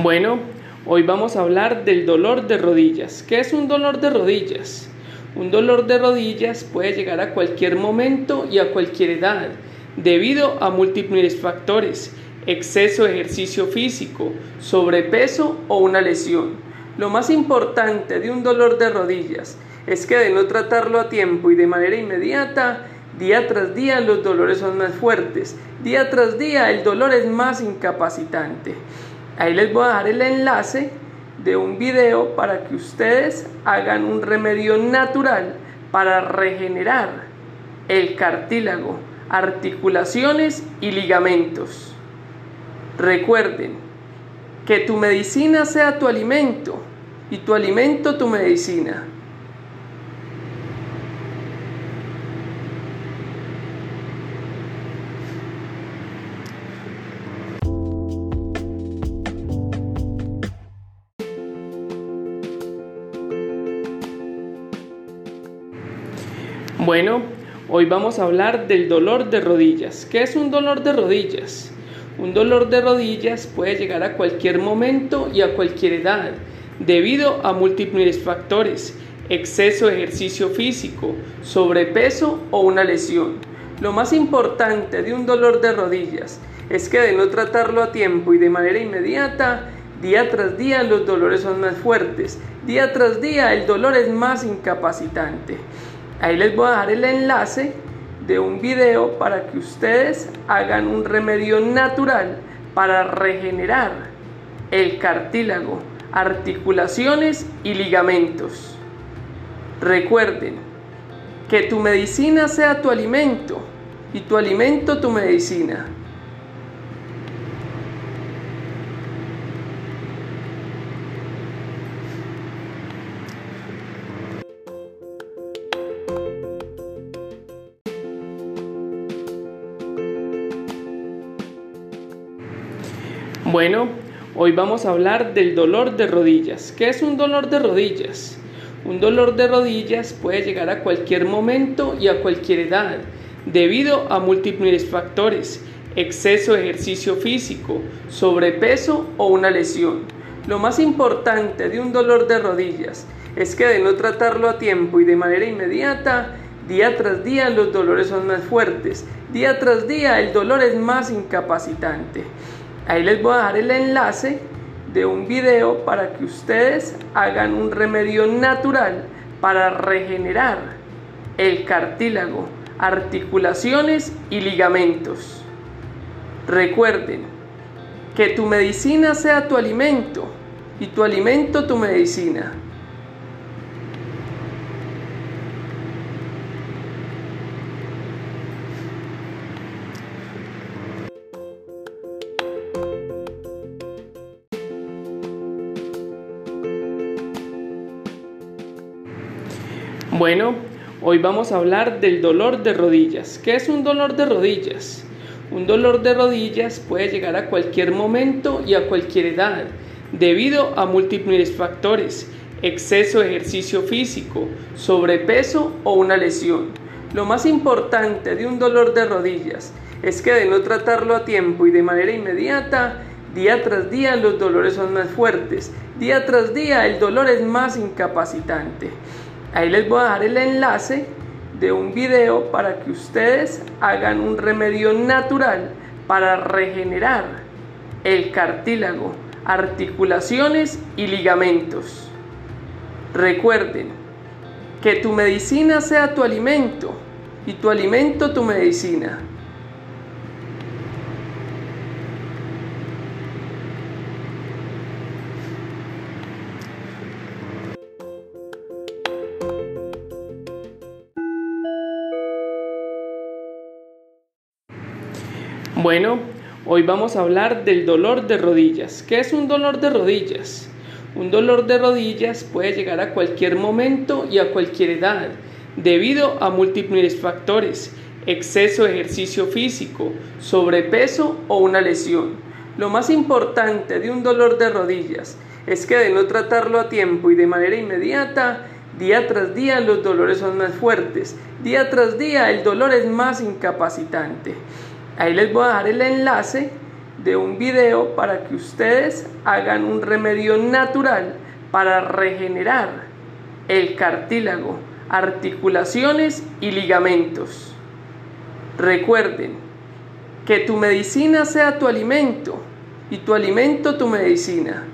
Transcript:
Bueno, hoy vamos a hablar del dolor de rodillas. ¿Qué es un dolor de rodillas? Un dolor de rodillas puede llegar a cualquier momento y a cualquier edad, debido a múltiples factores, exceso de ejercicio físico, sobrepeso o una lesión. Lo más importante de un dolor de rodillas es que de no tratarlo a tiempo y de manera inmediata, día tras día los dolores son más fuertes, día tras día el dolor es más incapacitante. Ahí les voy a dejar el enlace de un video para que ustedes hagan un remedio natural para regenerar el cartílago, articulaciones y ligamentos. Recuerden que tu medicina sea tu alimento y tu alimento tu medicina. Bueno, hoy vamos a hablar del dolor de rodillas. ¿Qué es un dolor de rodillas? Un dolor de rodillas puede llegar a cualquier momento y a cualquier edad, debido a múltiples factores, exceso de ejercicio físico, sobrepeso o una lesión. Lo más importante de un dolor de rodillas es que de no tratarlo a tiempo y de manera inmediata, día tras día los dolores son más fuertes, día tras día el dolor es más incapacitante. Ahí les voy a dejar el enlace de un video para que ustedes hagan un remedio natural para regenerar el cartílago, articulaciones y ligamentos. Recuerden que tu medicina sea tu alimento y tu alimento tu medicina. Bueno, hoy vamos a hablar del dolor de rodillas. ¿Qué es un dolor de rodillas? Un dolor de rodillas puede llegar a cualquier momento y a cualquier edad, debido a múltiples factores, exceso de ejercicio físico, sobrepeso o una lesión. Lo más importante de un dolor de rodillas es que de no tratarlo a tiempo y de manera inmediata, día tras día los dolores son más fuertes, día tras día el dolor es más incapacitante. Ahí les voy a dejar el enlace de un video para que ustedes hagan un remedio natural para regenerar el cartílago, articulaciones y ligamentos. Recuerden que tu medicina sea tu alimento y tu alimento tu medicina. Bueno, hoy vamos a hablar del dolor de rodillas. ¿Qué es un dolor de rodillas? Un dolor de rodillas puede llegar a cualquier momento y a cualquier edad, debido a múltiples factores, exceso de ejercicio físico, sobrepeso o una lesión. Lo más importante de un dolor de rodillas es que de no tratarlo a tiempo y de manera inmediata, día tras día los dolores son más fuertes, día tras día el dolor es más incapacitante. Ahí les voy a dejar el enlace de un video para que ustedes hagan un remedio natural para regenerar el cartílago, articulaciones y ligamentos. Recuerden que tu medicina sea tu alimento y tu alimento tu medicina. Bueno, hoy vamos a hablar del dolor de rodillas. ¿Qué es un dolor de rodillas? Un dolor de rodillas puede llegar a cualquier momento y a cualquier edad, debido a múltiples factores, exceso de ejercicio físico, sobrepeso o una lesión. Lo más importante de un dolor de rodillas es que de no tratarlo a tiempo y de manera inmediata, día tras día los dolores son más fuertes, día tras día el dolor es más incapacitante. Ahí les voy a dejar el enlace de un video para que ustedes hagan un remedio natural para regenerar el cartílago, articulaciones y ligamentos. Recuerden que tu medicina sea tu alimento y tu alimento tu medicina.